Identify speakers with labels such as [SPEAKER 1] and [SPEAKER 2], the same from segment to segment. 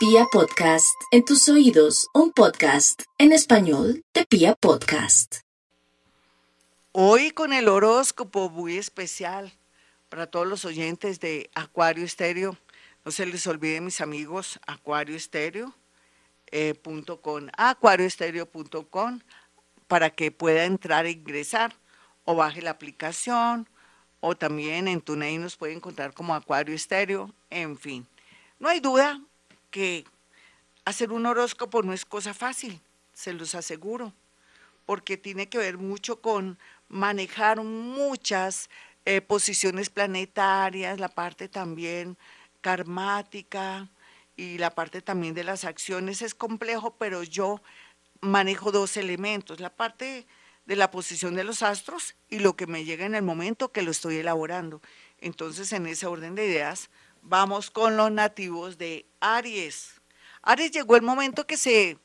[SPEAKER 1] Pia Podcast, en tus oídos, un podcast en español de Pia Podcast.
[SPEAKER 2] Hoy con el horóscopo muy especial para todos los oyentes de Acuario Estéreo. No se les olvide, mis amigos, acuarioestereo.com, eh, acuarioestereo.com, para que pueda entrar e ingresar o baje la aplicación o también en TuneIn nos puede encontrar como Acuario Estéreo, en fin. No hay duda que hacer un horóscopo no es cosa fácil, se los aseguro, porque tiene que ver mucho con manejar muchas eh, posiciones planetarias, la parte también karmática y la parte también de las acciones. Es complejo, pero yo manejo dos elementos, la parte de la posición de los astros y lo que me llega en el momento que lo estoy elaborando. Entonces, en ese orden de ideas, Vamos con los nativos de Aries. Aries llegó el momento que se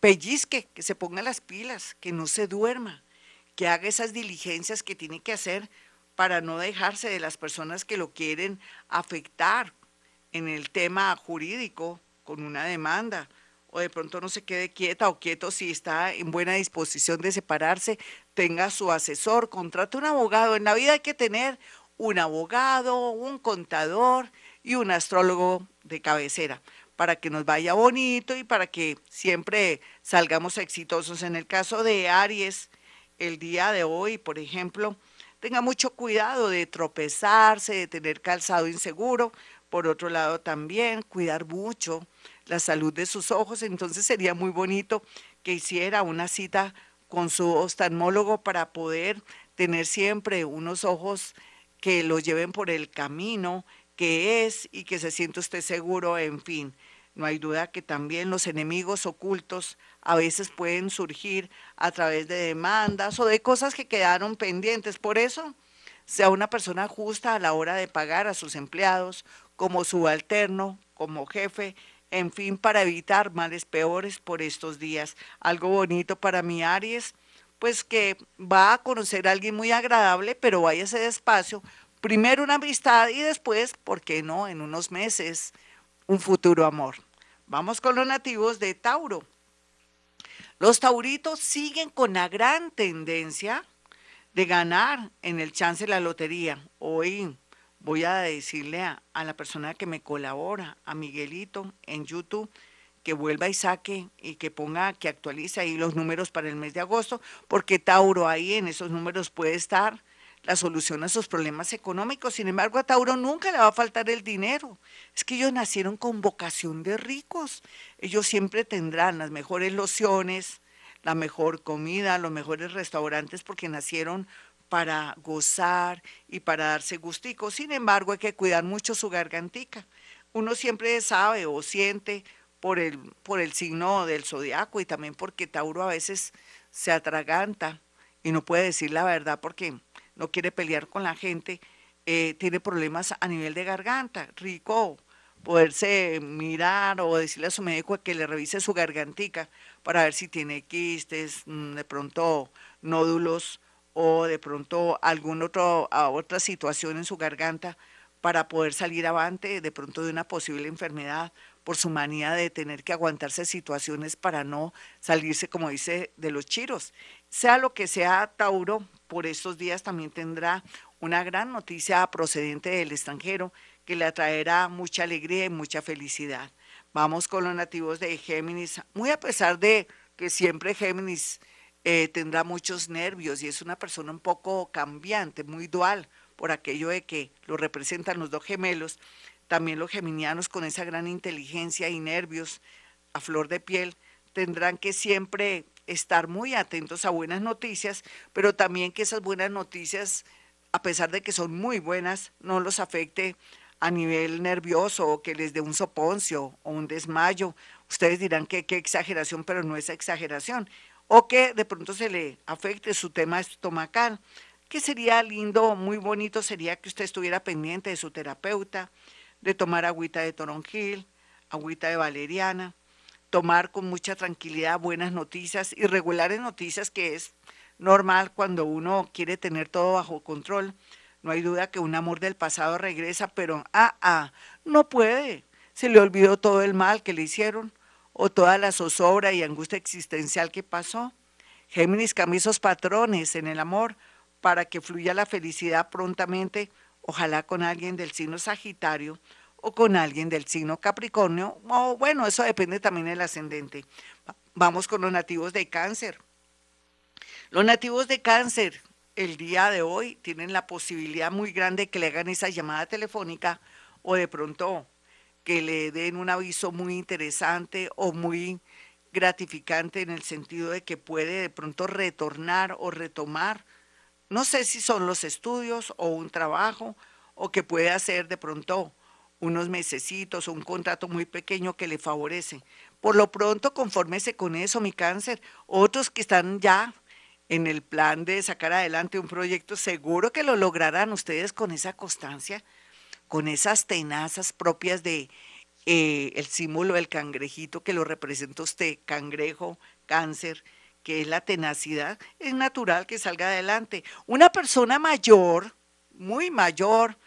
[SPEAKER 2] pellizque, que se ponga las pilas, que no se duerma, que haga esas diligencias que tiene que hacer para no dejarse de las personas que lo quieren afectar en el tema jurídico con una demanda o de pronto no se quede quieta o quieto si está en buena disposición de separarse, tenga su asesor, contrate un abogado. En la vida hay que tener un abogado, un contador y un astrólogo de cabecera para que nos vaya bonito y para que siempre salgamos exitosos. En el caso de Aries, el día de hoy, por ejemplo, tenga mucho cuidado de tropezarse, de tener calzado inseguro. Por otro lado, también cuidar mucho la salud de sus ojos. Entonces sería muy bonito que hiciera una cita con su oftalmólogo para poder tener siempre unos ojos que lo lleven por el camino que es y que se siente usted seguro, en fin. No hay duda que también los enemigos ocultos a veces pueden surgir a través de demandas o de cosas que quedaron pendientes. Por eso, sea una persona justa a la hora de pagar a sus empleados, como subalterno, como jefe, en fin, para evitar males peores por estos días. Algo bonito para mi Aries, pues que va a conocer a alguien muy agradable, pero váyase despacio primero una amistad y después, ¿por qué no? En unos meses, un futuro amor. Vamos con los nativos de Tauro. Los tauritos siguen con la gran tendencia de ganar en el chance de la lotería. Hoy voy a decirle a, a, la persona que me colabora, a Miguelito en YouTube, que vuelva y saque y que ponga, que actualice ahí los números para el mes de agosto, porque Tauro ahí en esos números puede estar la solución a sus problemas económicos. Sin embargo, a Tauro nunca le va a faltar el dinero. Es que ellos nacieron con vocación de ricos. Ellos siempre tendrán las mejores lociones, la mejor comida, los mejores restaurantes, porque nacieron para gozar y para darse gustico. Sin embargo, hay que cuidar mucho su gargantica. Uno siempre sabe o siente por el, por el signo del zodiaco y también porque Tauro a veces se atraganta y no puede decir la verdad porque no quiere pelear con la gente, eh, tiene problemas a nivel de garganta. Rico poderse mirar o decirle a su médico que le revise su gargantica para ver si tiene quistes, mm, de pronto nódulos o de pronto alguna otra situación en su garganta para poder salir avante de pronto de una posible enfermedad por su manía de tener que aguantarse situaciones para no salirse, como dice, de los chiros. Sea lo que sea, Tauro, por estos días también tendrá una gran noticia procedente del extranjero que le atraerá mucha alegría y mucha felicidad. Vamos con los nativos de Géminis, muy a pesar de que siempre Géminis eh, tendrá muchos nervios y es una persona un poco cambiante, muy dual, por aquello de que lo representan los dos gemelos, también los geminianos con esa gran inteligencia y nervios a flor de piel tendrán que siempre estar muy atentos a buenas noticias, pero también que esas buenas noticias, a pesar de que son muy buenas, no los afecte a nivel nervioso o que les dé un soponcio o un desmayo. Ustedes dirán que qué exageración, pero no es exageración. O que de pronto se le afecte su tema estomacal. Que sería lindo, muy bonito sería que usted estuviera pendiente de su terapeuta, de tomar agüita de toronjil, agüita de valeriana, tomar con mucha tranquilidad buenas noticias, y irregulares noticias, que es normal cuando uno quiere tener todo bajo control. No hay duda que un amor del pasado regresa, pero ah, ah, no puede se le olvidó todo el mal que le hicieron o toda la zozobra y angustia existencial que pasó. Géminis cambia esos patrones en el amor para que fluya la felicidad prontamente, ojalá con alguien del signo Sagitario o con alguien del signo Capricornio, o bueno, eso depende también del ascendente. Vamos con los nativos de cáncer. Los nativos de cáncer el día de hoy tienen la posibilidad muy grande que le hagan esa llamada telefónica o de pronto que le den un aviso muy interesante o muy gratificante en el sentido de que puede de pronto retornar o retomar, no sé si son los estudios o un trabajo, o que puede hacer de pronto unos mesecitos o un contrato muy pequeño que le favorece. Por lo pronto, confórmese con eso, mi cáncer. Otros que están ya en el plan de sacar adelante un proyecto, seguro que lo lograrán ustedes con esa constancia, con esas tenazas propias de eh, el símbolo del cangrejito que lo representa usted, cangrejo, cáncer, que es la tenacidad, es natural que salga adelante. Una persona mayor, muy mayor,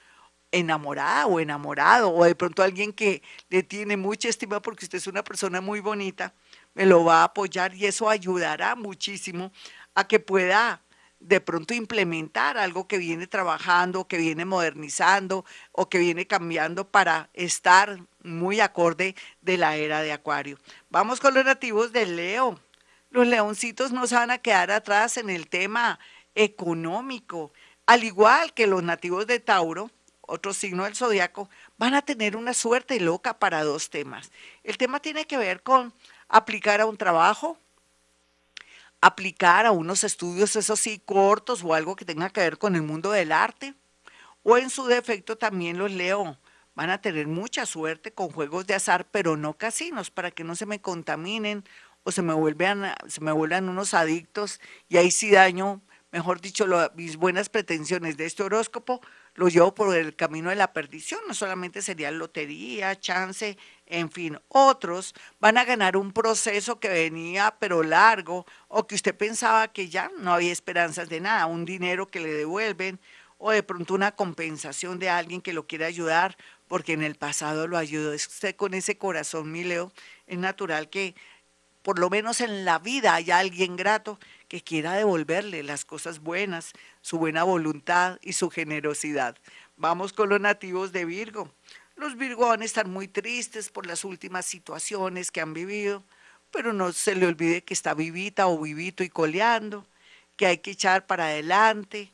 [SPEAKER 2] enamorada o enamorado, o de pronto alguien que le tiene mucha estima porque usted es una persona muy bonita, me lo va a apoyar y eso ayudará muchísimo a que pueda de pronto implementar algo que viene trabajando, que viene modernizando o que viene cambiando para estar muy acorde de la era de Acuario. Vamos con los nativos de Leo. Los leoncitos no se van a quedar atrás en el tema económico, al igual que los nativos de Tauro, otro signo del zodiaco, van a tener una suerte loca para dos temas. El tema tiene que ver con aplicar a un trabajo, aplicar a unos estudios, eso sí, cortos o algo que tenga que ver con el mundo del arte, o en su defecto también los leo. Van a tener mucha suerte con juegos de azar, pero no casinos, para que no se me contaminen o se me vuelvan, se me vuelvan unos adictos y ahí sí daño, mejor dicho, mis buenas pretensiones de este horóscopo lo llevo por el camino de la perdición. No solamente sería lotería, chance, en fin, otros van a ganar un proceso que venía pero largo o que usted pensaba que ya no había esperanzas de nada, un dinero que le devuelven o de pronto una compensación de alguien que lo quiere ayudar porque en el pasado lo ayudó. Es usted con ese corazón, mi Leo, es natural que por lo menos en la vida haya alguien grato que quiera devolverle las cosas buenas, su buena voluntad y su generosidad. Vamos con los nativos de Virgo. Los Virgo van a estar muy tristes por las últimas situaciones que han vivido, pero no se le olvide que está vivita o vivito y coleando, que hay que echar para adelante,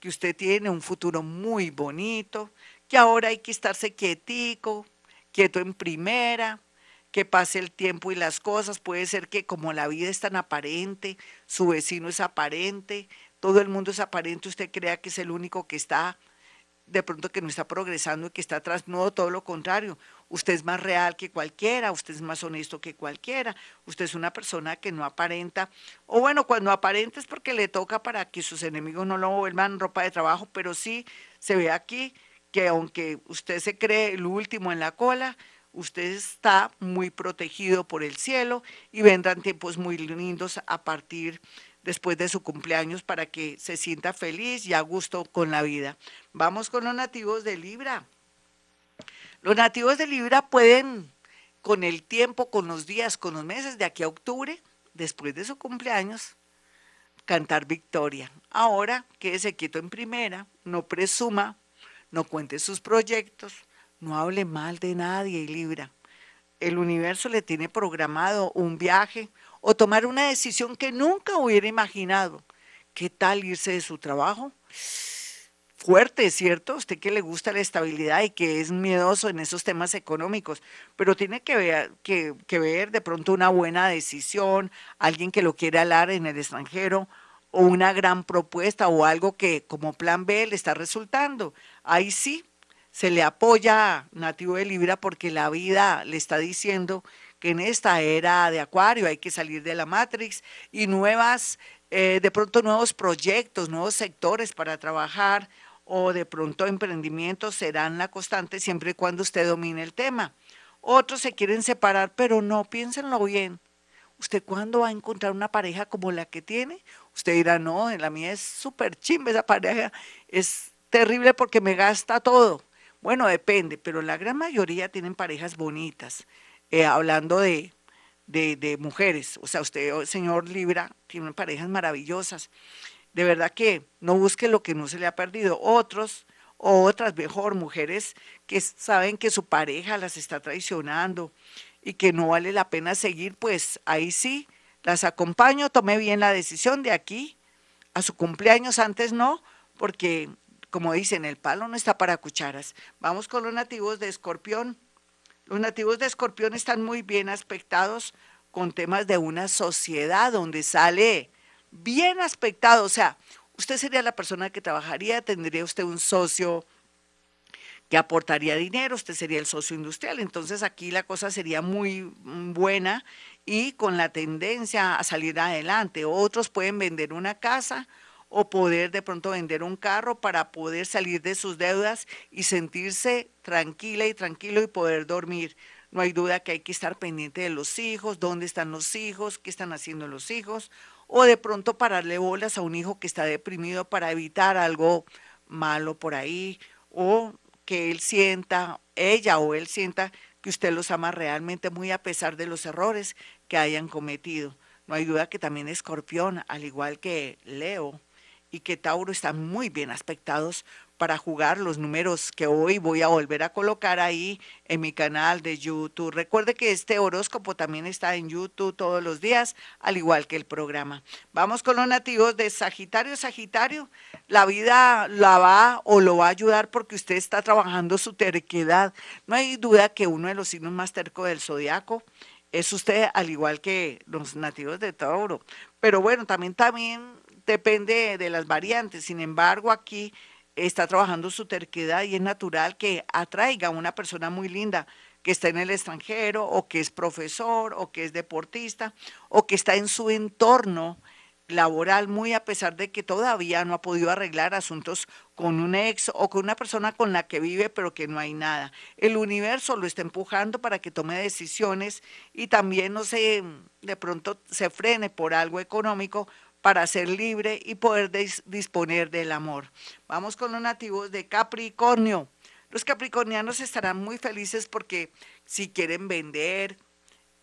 [SPEAKER 2] que usted tiene un futuro muy bonito, que ahora hay que estarse quietico, quieto en primera, que pase el tiempo y las cosas. Puede ser que como la vida es tan aparente, su vecino es aparente, todo el mundo es aparente, usted crea que es el único que está, de pronto que no está progresando y que está atrás. No, todo lo contrario. Usted es más real que cualquiera, usted es más honesto que cualquiera, usted es una persona que no aparenta, o bueno, cuando aparenta es porque le toca para que sus enemigos no lo vuelvan ropa de trabajo, pero sí se ve aquí que aunque usted se cree el último en la cola, usted está muy protegido por el cielo y vendrán tiempos muy lindos a partir después de su cumpleaños para que se sienta feliz y a gusto con la vida. Vamos con los nativos de Libra. Los nativos de Libra pueden, con el tiempo, con los días, con los meses, de aquí a octubre, después de su cumpleaños, cantar victoria. Ahora, quédese quieto en primera, no presuma, no cuente sus proyectos, no hable mal de nadie, Libra. El universo le tiene programado un viaje o tomar una decisión que nunca hubiera imaginado. ¿Qué tal irse de su trabajo? Fuerte, ¿cierto? Usted que le gusta la estabilidad y que es miedoso en esos temas económicos, pero tiene que ver, que ver de pronto una buena decisión, alguien que lo quiere hablar en el extranjero o una gran propuesta o algo que como plan B le está resultando. Ahí sí, se le apoya Nativo de Libra porque la vida le está diciendo que en esta era de Acuario hay que salir de la Matrix y nuevas, eh, de pronto nuevos proyectos, nuevos sectores para trabajar o de pronto emprendimientos serán la constante siempre y cuando usted domine el tema. Otros se quieren separar, pero no, piénsenlo bien. ¿Usted cuándo va a encontrar una pareja como la que tiene? Usted dirá, no, la mía es súper chimba esa pareja, es terrible porque me gasta todo. Bueno, depende, pero la gran mayoría tienen parejas bonitas. Eh, hablando de, de, mujeres, o sea, usted, señor Libra, tiene parejas maravillosas. De verdad que no busque lo que no se le ha perdido. Otros o otras, mejor, mujeres que saben que su pareja las está traicionando y que no vale la pena seguir, pues ahí sí, las acompaño, tomé bien la decisión de aquí a su cumpleaños, antes no, porque como dicen, el palo no está para cucharas. Vamos con los nativos de Escorpión. Los nativos de Escorpión están muy bien aspectados con temas de una sociedad donde sale bien aspectado, o sea, usted sería la persona que trabajaría, tendría usted un socio que aportaría dinero, usted sería el socio industrial. Entonces aquí la cosa sería muy mm, buena y con la tendencia a salir adelante. Otros pueden vender una casa o poder de pronto vender un carro para poder salir de sus deudas y sentirse tranquila y tranquilo y poder dormir. No hay duda que hay que estar pendiente de los hijos, dónde están los hijos, qué están haciendo los hijos, o de pronto pararle bolas a un hijo que está deprimido para evitar algo malo por ahí, o que él sienta, ella o él sienta que usted los ama realmente muy a pesar de los errores que hayan cometido. No hay duda que también Escorpión, al igual que Leo, y que Tauro están muy bien aspectados para jugar los números que hoy voy a volver a colocar ahí en mi canal de YouTube. Recuerde que este horóscopo también está en YouTube todos los días, al igual que el programa. Vamos con los nativos de Sagitario. Sagitario, la vida la va o lo va a ayudar porque usted está trabajando su terquedad. No hay duda que uno de los signos más tercos del zodiaco es usted, al igual que los nativos de Tauro. Pero bueno, también, también depende de las variantes. Sin embargo, aquí está trabajando su terquedad y es natural que atraiga a una persona muy linda que está en el extranjero o que es profesor o que es deportista o que está en su entorno laboral muy a pesar de que todavía no ha podido arreglar asuntos con un ex o con una persona con la que vive pero que no hay nada. El universo lo está empujando para que tome decisiones y también no se de pronto se frene por algo económico para ser libre y poder disponer del amor. Vamos con los nativos de Capricornio. Los capricornianos estarán muy felices porque si quieren vender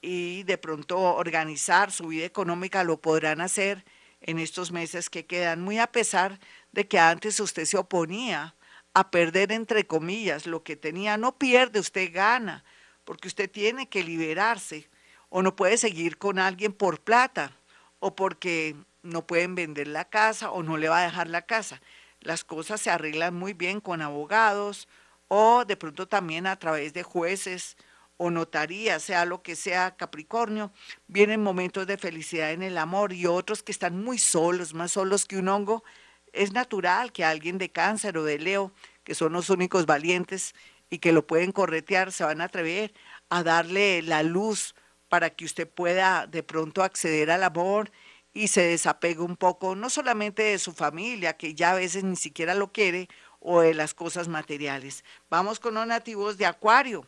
[SPEAKER 2] y de pronto organizar su vida económica, lo podrán hacer en estos meses que quedan, muy a pesar de que antes usted se oponía a perder, entre comillas, lo que tenía. No pierde, usted gana, porque usted tiene que liberarse o no puede seguir con alguien por plata o porque no pueden vender la casa o no le va a dejar la casa. Las cosas se arreglan muy bien con abogados o de pronto también a través de jueces o notaría, sea lo que sea Capricornio, vienen momentos de felicidad en el amor y otros que están muy solos, más solos que un hongo. Es natural que alguien de cáncer o de Leo, que son los únicos valientes y que lo pueden corretear, se van a atrever a darle la luz para que usted pueda de pronto acceder al amor y se desapega un poco, no solamente de su familia, que ya a veces ni siquiera lo quiere, o de las cosas materiales. Vamos con los nativos de Acuario.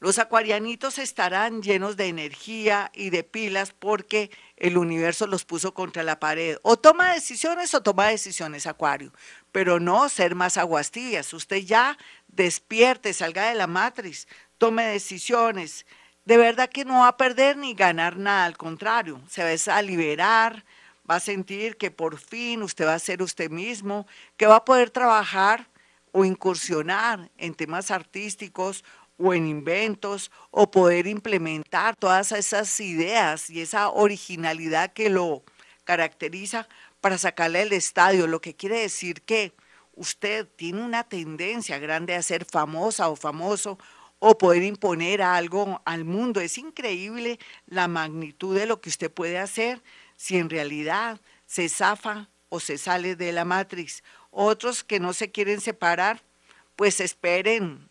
[SPEAKER 2] Los acuarianitos estarán llenos de energía y de pilas porque el universo los puso contra la pared. O toma decisiones o toma decisiones, Acuario, pero no ser más aguastillas. Usted ya despierte, salga de la matriz, tome decisiones, de verdad que no va a perder ni ganar nada, al contrario, se va a liberar, va a sentir que por fin usted va a ser usted mismo, que va a poder trabajar o incursionar en temas artísticos o en inventos o poder implementar todas esas ideas y esa originalidad que lo caracteriza para sacarle el estadio, lo que quiere decir que usted tiene una tendencia grande a ser famosa o famoso o poder imponer algo al mundo. Es increíble la magnitud de lo que usted puede hacer si en realidad se zafa o se sale de la matriz. Otros que no se quieren separar, pues esperen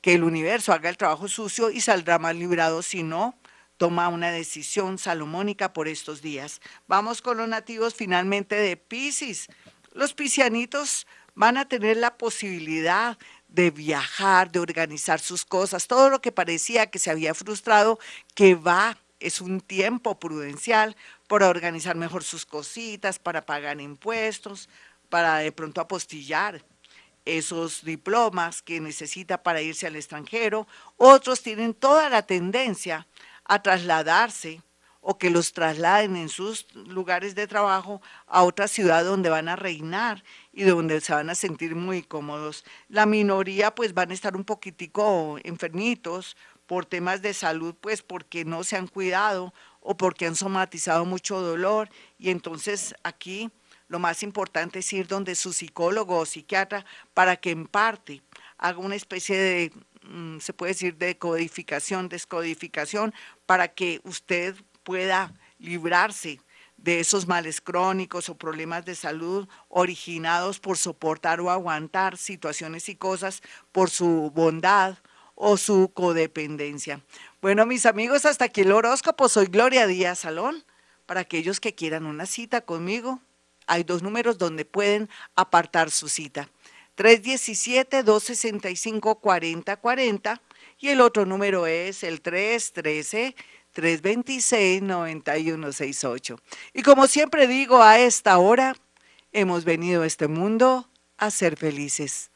[SPEAKER 2] que el universo haga el trabajo sucio y saldrá más librado si no toma una decisión salomónica por estos días. Vamos con los nativos finalmente de Pisces. Los piscianitos van a tener la posibilidad de viajar, de organizar sus cosas, todo lo que parecía que se había frustrado, que va, es un tiempo prudencial para organizar mejor sus cositas, para pagar impuestos, para de pronto apostillar esos diplomas que necesita para irse al extranjero, otros tienen toda la tendencia a trasladarse o que los trasladen en sus lugares de trabajo a otra ciudad donde van a reinar y donde se van a sentir muy cómodos. La minoría pues van a estar un poquitico enfermitos por temas de salud, pues porque no se han cuidado o porque han somatizado mucho dolor y entonces aquí lo más importante es ir donde su psicólogo o psiquiatra para que en parte haga una especie de, mm, se puede decir, de codificación, descodificación, para que usted pueda librarse de esos males crónicos o problemas de salud originados por soportar o aguantar situaciones y cosas por su bondad o su codependencia. Bueno, mis amigos, hasta aquí el horóscopo. Soy Gloria Díaz Salón. Para aquellos que quieran una cita conmigo, hay dos números donde pueden apartar su cita. 317-265-4040 y el otro número es el 313-326-9168. Y como siempre digo, a esta hora hemos venido a este mundo a ser felices.